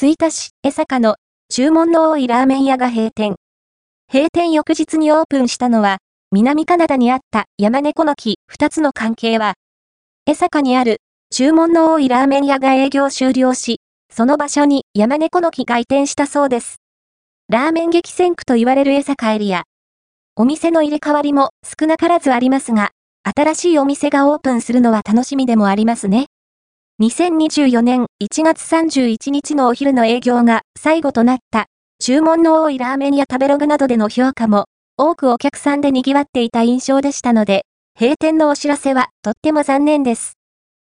吹田市江坂の注文の多いラーメン屋が閉店。閉店翌日にオープンしたのは、南カナダにあった山猫の木二つの関係は、江坂にある注文の多いラーメン屋が営業終了し、その場所に山猫の木が移転したそうです。ラーメン激戦区と言われる江坂エリア。お店の入れ替わりも少なからずありますが、新しいお店がオープンするのは楽しみでもありますね。2024年1月31日のお昼の営業が最後となった注文の多いラーメンや食べログなどでの評価も多くお客さんで賑わっていた印象でしたので、閉店のお知らせはとっても残念です。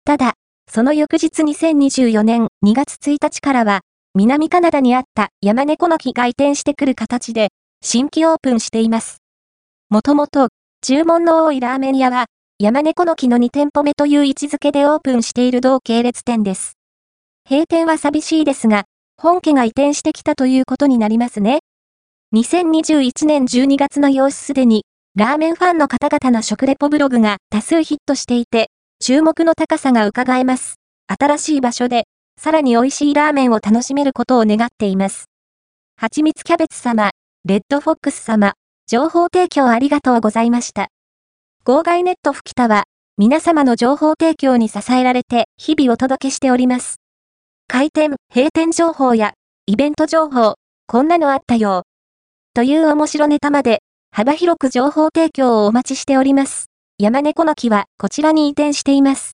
ただ、その翌日2024年2月1日からは、南カナダにあった山猫の木が移転してくる形で、新規オープンしています。もともと、注文の多いラーメン屋は、山猫の木の2店舗目という位置づけでオープンしている同系列店です。閉店は寂しいですが、本家が移転してきたということになりますね。2021年12月の様子すでに、ラーメンファンの方々の食レポブログが多数ヒットしていて、注目の高さが伺えます。新しい場所で、さらに美味しいラーメンを楽しめることを願っています。はちみつキャベツ様、レッドフォックス様、情報提供ありがとうございました。号外ネット吹田は、皆様の情報提供に支えられて日々お届けしております。開店、閉店情報や、イベント情報、こんなのあったよ。という面白ネタまで、幅広く情報提供をお待ちしております。山猫の木はこちらに移転しています。